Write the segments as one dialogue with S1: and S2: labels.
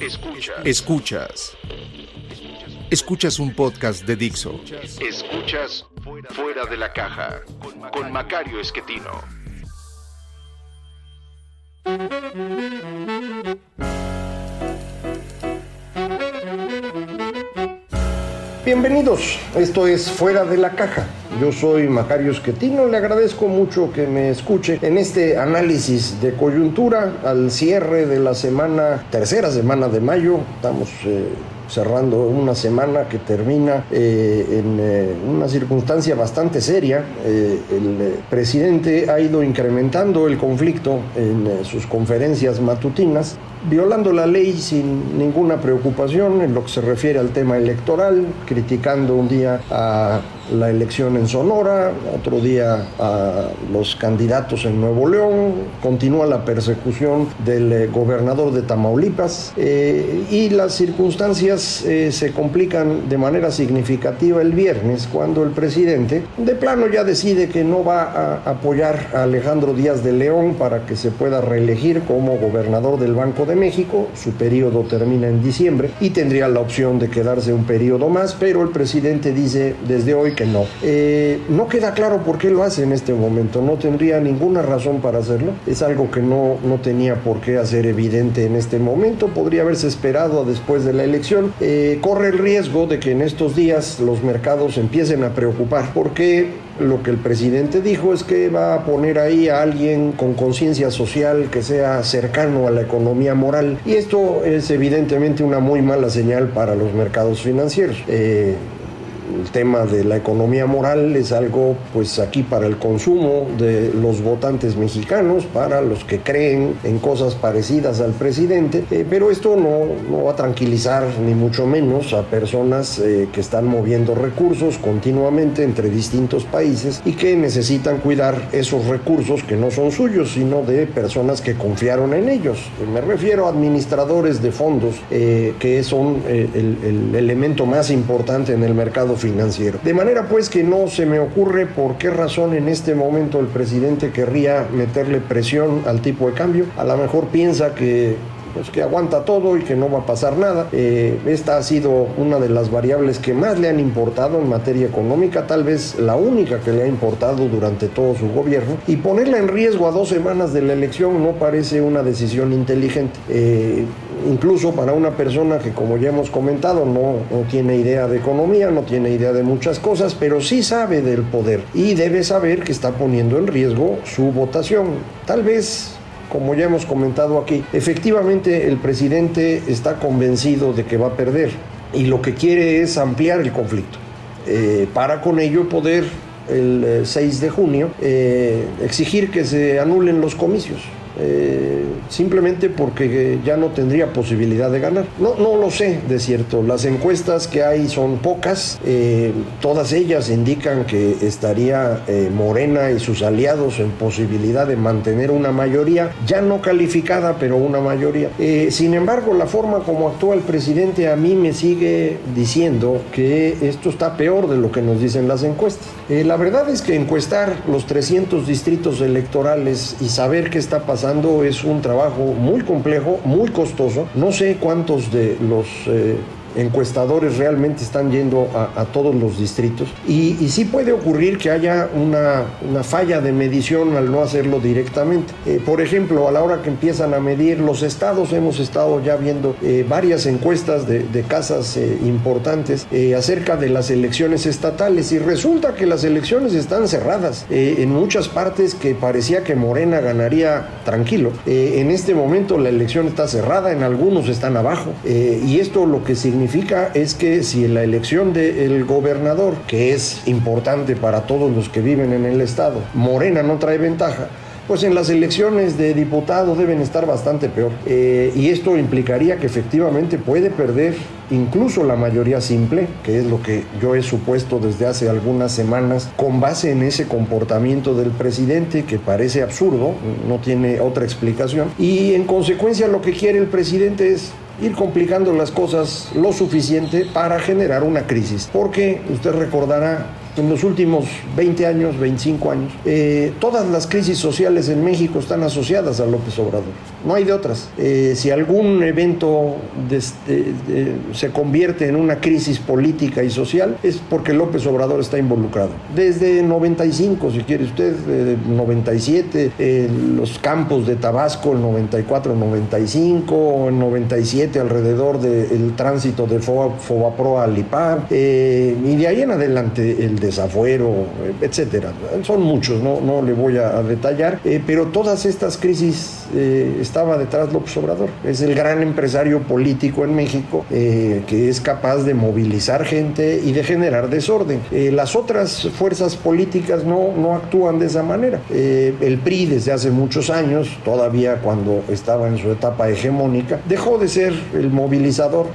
S1: Escuchas. Escuchas. Escuchas un podcast de Dixo.
S2: Escuchas Fuera de la Caja con Macario Esquetino.
S3: Bienvenidos, esto es Fuera de la Caja. Yo soy Macario Esquetino, le agradezco mucho que me escuche en este análisis de coyuntura al cierre de la semana, tercera semana de mayo. Estamos eh, cerrando una semana que termina eh, en eh, una circunstancia bastante seria. Eh, el presidente ha ido incrementando el conflicto en sus conferencias matutinas, violando la ley sin ninguna preocupación en lo que se refiere al tema electoral, criticando un día a la elección en Sonora, otro día a los candidatos en Nuevo León, continúa la persecución del eh, gobernador de Tamaulipas eh, y las circunstancias eh, se complican de manera significativa el viernes cuando el presidente de plano ya decide que no va a apoyar a Alejandro Díaz de León para que se pueda reelegir como gobernador del Banco de México, su periodo termina en diciembre y tendría la opción de quedarse un periodo más, pero el presidente dice desde hoy que no. Eh, no queda claro por qué lo hace en este momento, no tendría ninguna razón para hacerlo, es algo que no, no tenía por qué hacer evidente en este momento, podría haberse esperado después de la elección, eh, corre el riesgo de que en estos días los mercados empiecen a preocupar porque lo que el presidente dijo es que va a poner ahí a alguien con conciencia social que sea cercano a la economía moral y esto es evidentemente una muy mala señal para los mercados financieros. Eh, el tema de la economía moral es algo pues aquí para el consumo de los votantes mexicanos, para los que creen en cosas parecidas al presidente, eh, pero esto no, no, va a tranquilizar ni mucho menos a personas eh, que están moviendo recursos continuamente entre distintos países y que necesitan cuidar esos recursos que no son suyos, sino de personas que confiaron en ellos. Me refiero a administradores de fondos eh, que son el, el elemento más importante en el mercado financiero. De manera pues que no se me ocurre por qué razón en este momento el presidente querría meterle presión al tipo de cambio. A lo mejor piensa que pues que aguanta todo y que no va a pasar nada. Eh, esta ha sido una de las variables que más le han importado en materia económica, tal vez la única que le ha importado durante todo su gobierno. Y ponerla en riesgo a dos semanas de la elección no parece una decisión inteligente. Eh, incluso para una persona que, como ya hemos comentado, no, no, tiene idea de economía, no tiene idea de muchas cosas, pero sí sabe del poder y debe saber que está poniendo en riesgo su votación. Tal vez como ya hemos comentado aquí, efectivamente el presidente está convencido de que va a perder y lo que quiere es ampliar el conflicto eh, para con ello poder el 6 de junio eh, exigir que se anulen los comicios. Eh, simplemente porque ya no tendría posibilidad de ganar. No, no lo sé, de cierto. Las encuestas que hay son pocas. Eh, todas ellas indican que estaría eh, Morena y sus aliados en posibilidad de mantener una mayoría, ya no calificada, pero una mayoría. sin embargo, la forma como actúa el presidente a mí me sigue diciendo que esto está peor de lo que nos dicen las encuestas. la verdad es que encuestar los 300 distritos electorales y saber qué está pasando es un trabajo muy complejo, muy costoso. No sé cuántos de los eh, encuestadores realmente están yendo a, todos los distritos y, y, sí puede ocurrir que haya una, una, falla de medición al no hacerlo directamente. Eh, por ejemplo, a la hora que empiezan a medir los estados, hemos estado ya viendo eh, varias encuestas de, de casas eh, importantes eh, acerca de las elecciones estatales y resulta que las elecciones están cerradas eh, en muchas partes que parecía que Morena ganaría tranquilo. Eh, en este momento la elección está cerrada, en algunos están abajo y esto lo que significa significa es que si la elección del gobernador, que es importante para todos los que viven en el estado, Morena no trae ventaja, pues en las elecciones de diputados deben estar bastante peor. Eh, y esto implicaría que efectivamente puede perder incluso la mayoría simple, que es lo que yo he supuesto desde hace algunas semanas, con base en ese comportamiento del presidente que parece absurdo, no tiene otra explicación. Y en consecuencia lo que quiere el presidente es ir complicando las cosas lo suficiente para generar una crisis. Porque usted recordará en los últimos 20 años, 25 años, eh, todas las crisis sociales en México están asociadas a López Obrador. No hay de otras. Eh, si algún evento se convierte en una crisis política y social, es porque López Obrador está involucrado. Desde 95, si quiere usted, 97, eh, los campos de Tabasco, el 94-95, el 97 alrededor del tránsito de Fobapro a Lipar, y de ahí en adelante el desafuero, etcétera. Son muchos, no, no le voy a, detallar, eh, pero todas estas crisis eh, estaba detrás López Obrador. Es el gran empresario político en México eh, que es capaz de movilizar gente y de generar desorden. las otras fuerzas políticas no, no actúan de esa manera. el PRI desde hace muchos años, todavía cuando estaba en su etapa hegemónica, dejó de ser el movilizador.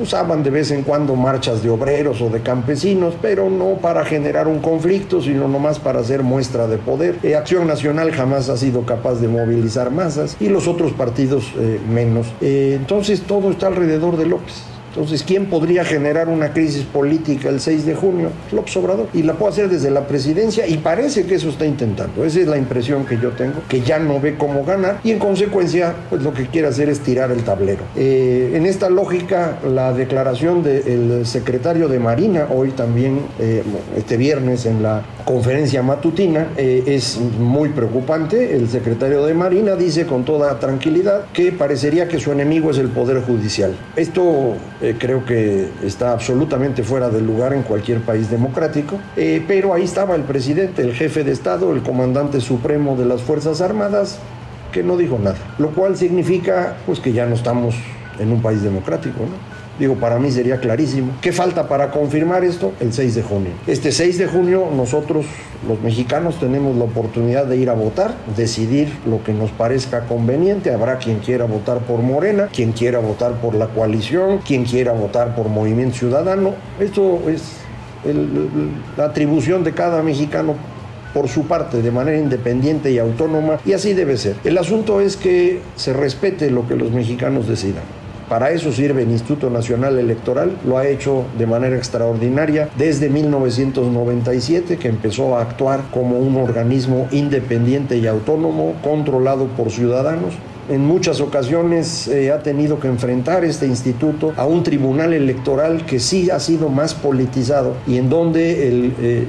S3: usaban de vez en cuando marchas de obreros o de campesinos, pero no para generar un conflicto, sino nomás para hacer muestra de poder. Eh, Acción Nacional jamás ha sido capaz de movilizar masas y los otros partidos eh, menos. Eh, entonces todo está alrededor de López. Entonces, ¿quién podría generar una crisis política el 6 de junio? López Obrador. Y la puede hacer desde la presidencia y parece que eso está intentando. Esa es la impresión que yo tengo, que ya no ve cómo ganar y en consecuencia, pues lo que quiere hacer es tirar el tablero. Eh, en esta lógica, la declaración del secretario de Marina, hoy también, eh, este viernes en la conferencia matutina, eh, es muy preocupante. El secretario de Marina dice con toda tranquilidad que parecería que su enemigo es el Poder Judicial. Esto eh, creo que está absolutamente fuera del lugar en cualquier país democrático, eh, pero ahí estaba el presidente, el jefe de Estado, el comandante supremo de las Fuerzas Armadas, que no dijo nada, lo cual significa pues que ya no estamos en un país democrático. Digo, para mí sería clarísimo. ¿Qué falta para confirmar esto? El 6 de junio. Este 6 de junio nosotros, los mexicanos, tenemos la oportunidad de ir a votar, decidir lo que nos parezca conveniente. Habrá quien quiera votar por Morena, quien quiera votar por la coalición, quien quiera votar por Movimiento Ciudadano. Esto es la atribución de cada mexicano por su parte de manera independiente y autónoma y así debe ser. El asunto es que se respete lo que los mexicanos decidan. Para eso sirve el Instituto Nacional Electoral, lo ha hecho de manera extraordinaria desde 1997 que empezó a actuar como un organismo independiente y autónomo controlado por ciudadanos. En muchas ocasiones eh, ha tenido que enfrentar este instituto a un tribunal electoral que sí ha sido más politizado y en donde el, eh,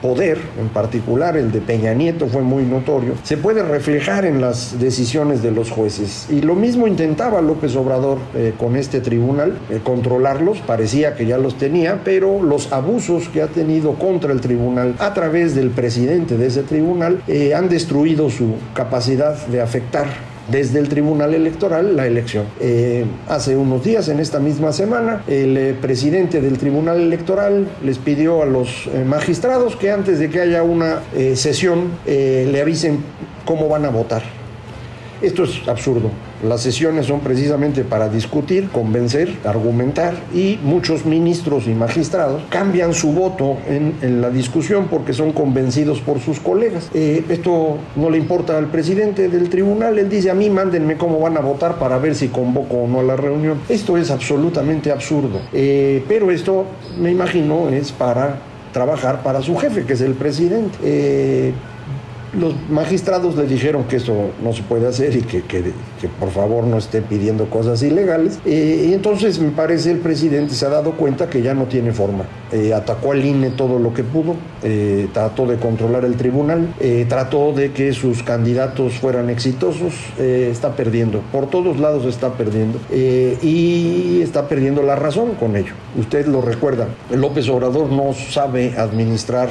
S3: poder, en particular el de Peña Nieto fue muy notorio, se puede reflejar en las decisiones de los jueces. Y lo mismo intentaba López Obrador eh, con este tribunal, eh, controlarlos, parecía que ya los tenía, pero los abusos que ha tenido contra el tribunal a través del presidente de ese tribunal eh, han destruido su capacidad de afectar desde el Tribunal Electoral la elección. Eh, hace unos días, en esta misma semana, el eh, presidente del Tribunal Electoral les pidió a los eh, magistrados que antes de que haya una sesión le avisen cómo van a votar. Esto es absurdo. Las sesiones son precisamente para discutir, convencer, argumentar y muchos ministros y magistrados cambian su voto en, la discusión porque son convencidos por sus colegas. Eh, esto no le importa al presidente del tribunal, él dice a mí mándenme cómo van a votar para ver si convoco o no a la reunión. Esto es absolutamente absurdo, eh, pero esto me imagino es para trabajar para su jefe, que es el presidente. Eh, los magistrados le dijeron que eso no se puede hacer y que, que, por favor no esté pidiendo cosas ilegales. Eh, y entonces me parece el presidente se ha dado cuenta que ya no tiene forma. Eh, atacó al INE todo lo que pudo, eh, trató de controlar el tribunal, trató de que sus candidatos fueran exitosos, está perdiendo, por todos lados está perdiendo y está perdiendo la razón con ello. Usted lo recuerda, López Obrador no sabe administrar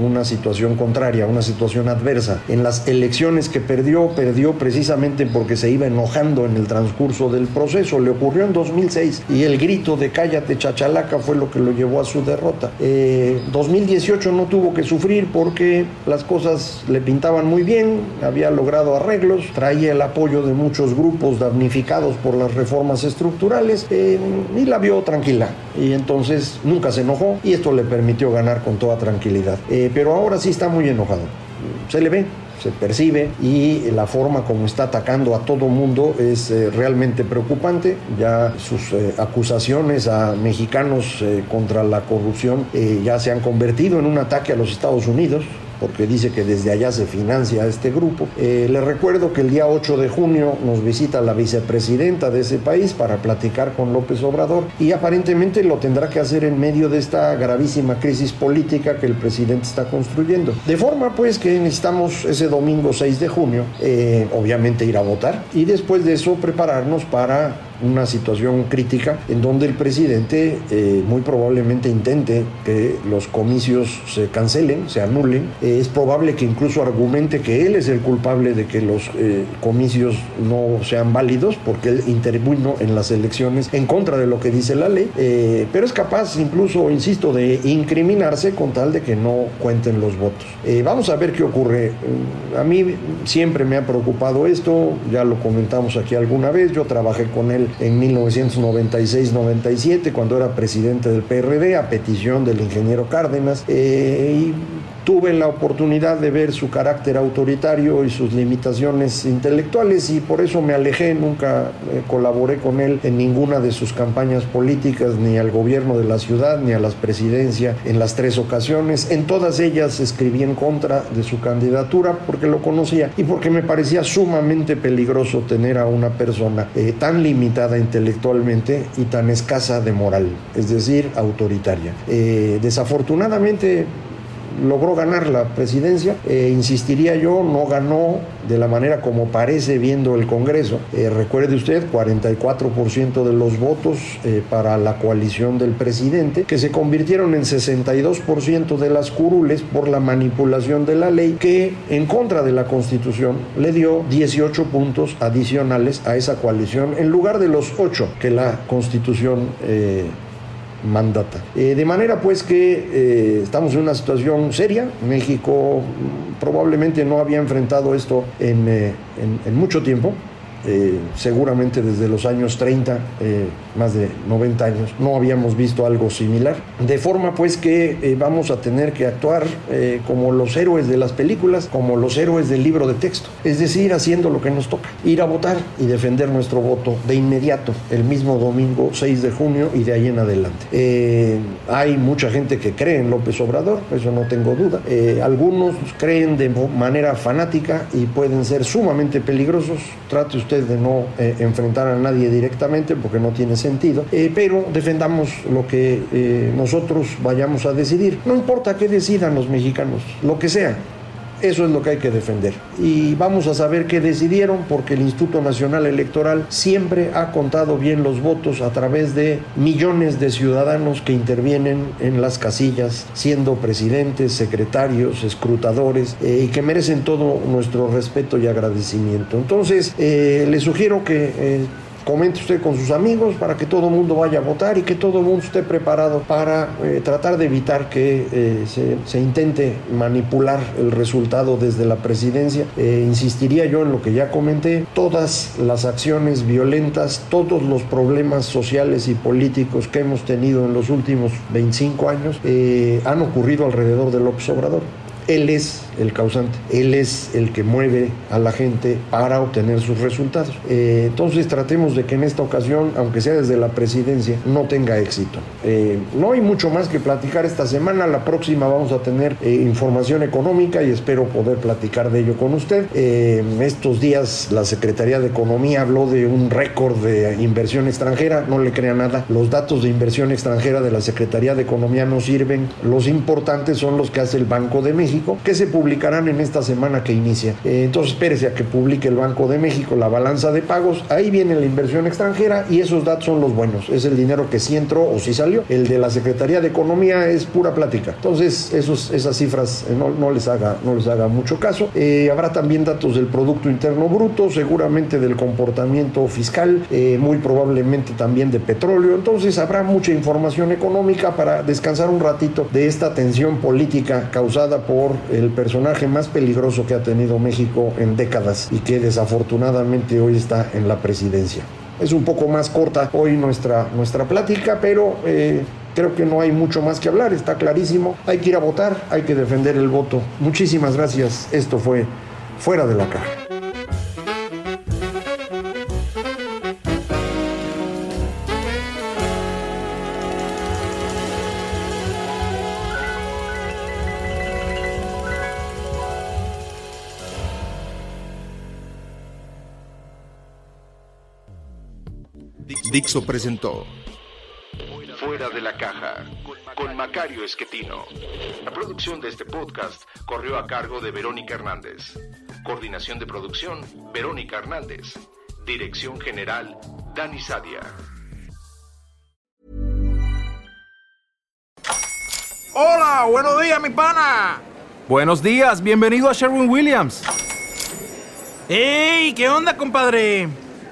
S3: una situación contraria, una situación adversa en las elecciones que perdió, perdió precisamente porque se iba enojando en el transcurso del proceso. Le ocurrió en 2006 y el grito de cállate chachalaca fue lo que lo llevó a su derrota. 2018 no tuvo que sufrir porque las cosas le pintaban muy bien, había logrado arreglos, traía el apoyo de muchos grupos damnificados por las reformas estructurales y la vio tranquila. Y entonces nunca se enojó y esto le permitió ganar con toda tranquilidad. pero ahora sí está muy enojado. Se le ve, se percibe y la forma como está atacando a todo mundo es eh, realmente preocupante. Ya sus eh, acusaciones a mexicanos eh, contra la corrupción ya se han convertido en un ataque a los Estados Unidos porque dice que desde allá se financia este grupo. Eh, le recuerdo que el día 8 de junio nos visita la vicepresidenta de ese país para platicar con López Obrador y aparentemente lo tendrá que hacer en medio de esta gravísima crisis política que el presidente está construyendo. De forma pues que necesitamos ese domingo 6 de junio, eh, obviamente ir a votar y después de eso prepararnos para una situación crítica en donde el presidente eh, muy probablemente intente que los comicios se cancelen, se anulen. Eh, es probable que incluso argumente que él es el culpable de que los eh, comicios no sean válidos porque él intervino en las elecciones en contra de lo que dice la ley, pero es capaz incluso, insisto, de incriminarse con tal de que no cuenten los votos. vamos a ver qué ocurre. A mí siempre me ha preocupado esto, ya lo comentamos aquí alguna vez, yo trabajé con él en 1996-97, cuando era presidente del PRD, a petición del ingeniero Cárdenas. Eh, y tuve la oportunidad de ver su carácter autoritario y sus limitaciones intelectuales y por eso me alejé, nunca eh, colaboré con él en ninguna de sus campañas políticas, ni al gobierno de la ciudad, ni a las presidencias en las tres ocasiones. En todas ellas escribí en contra de su candidatura porque lo conocía y porque me parecía sumamente peligroso tener a una persona eh, tan limitada intelectualmente y tan escasa de moral, es decir, autoritaria. Eh, desafortunadamente logró ganar la presidencia. Eh, insistiría yo, no ganó de la manera como parece viendo el Congreso. Eh, recuerde usted, 44% de los votos eh, para la coalición del presidente, que se convirtieron en 62% de las curules por la manipulación de la ley, que en contra de la Constitución le dio 18 puntos adicionales a esa coalición en lugar de los 8 que la Constitución mandata. Eh, de manera pues que eh, estamos en una situación seria. México mm, probablemente no había enfrentado esto en, eh, en mucho tiempo. Eh, seguramente desde los años 30, eh, más de 90 años, no habíamos visto algo similar. De forma pues que eh, vamos a tener que actuar como los héroes de las películas, como los héroes del libro de texto, es decir, haciendo lo que nos toca, ir a votar y defender nuestro voto de inmediato, el mismo domingo 6 de junio y de ahí en adelante. hay mucha gente que cree en López Obrador, eso no tengo duda. algunos creen de manera fanática y pueden ser sumamente peligrosos. Trate usted de no eh, enfrentar a nadie directamente porque no tiene sentido, eh, pero defendamos lo que eh, nosotros vayamos a decidir. No importa qué decidan los mexicanos, lo que sea. Eso es lo que hay que defender. Y vamos a saber qué decidieron porque el Instituto Nacional Electoral siempre ha contado bien los votos a través de millones de ciudadanos que intervienen en las casillas, siendo presidentes, secretarios, escrutadores y que merecen todo nuestro respeto y agradecimiento. Entonces, eh, les sugiero que eh, comente usted con sus amigos para que todo el mundo vaya a votar y que todo el mundo esté preparado para eh, tratar de evitar que eh, se, intente manipular el resultado desde la presidencia. Eh, insistiría yo en lo que ya comenté, todas las acciones violentas, todos los problemas sociales y políticos que hemos tenido en los últimos 25 años han ocurrido alrededor del López Obrador. Él es el causante, él es el que mueve a la gente para obtener sus resultados. Eh, entonces tratemos de que en esta ocasión, aunque sea desde la presidencia, no tenga éxito. Eh, no hay mucho más que platicar esta semana, la próxima vamos a tener eh, información económica y espero poder platicar de ello con usted. estos días la Secretaría de Economía habló de un récord de inversión extranjera, no le crea nada, los datos de inversión extranjera de la Secretaría de Economía no sirven, los importantes son los que hace el Banco de México Que se publicarán en esta semana que inicia. Eh, entonces espérese a que publique el Banco de México la balanza de pagos, ahí viene la inversión extranjera y esos datos son los buenos, es el dinero que sí entró o sí salió. El de la Secretaría de Economía es pura plática. Entonces esos, esas cifras eh, no, no, les haga, no les haga mucho caso. Eh, habrá también datos del Producto Interno Bruto, seguramente del comportamiento fiscal, muy probablemente también de petróleo. Entonces habrá mucha información económica para descansar un ratito de esta tensión política causada por el personaje más peligroso que ha tenido México en décadas y que desafortunadamente hoy está en la presidencia. Es un poco más corta hoy nuestra, nuestra plática, pero eh, creo que no hay mucho más que hablar, está clarísimo. Hay que ir a votar, hay que defender el voto. Muchísimas gracias. Esto fue Fuera de la Caja.
S1: Dixo presentó
S2: Fuera de la caja con Macario Esquetino. La producción de este podcast corrió a cargo de Verónica Hernández. Coordinación de producción, Verónica Hernández. Dirección General, Dani Sadia.
S4: Hola, buenos días, mi pana.
S5: Buenos días, bienvenido a Sherwin Williams.
S4: ¡Ey! ¿Qué onda, compadre?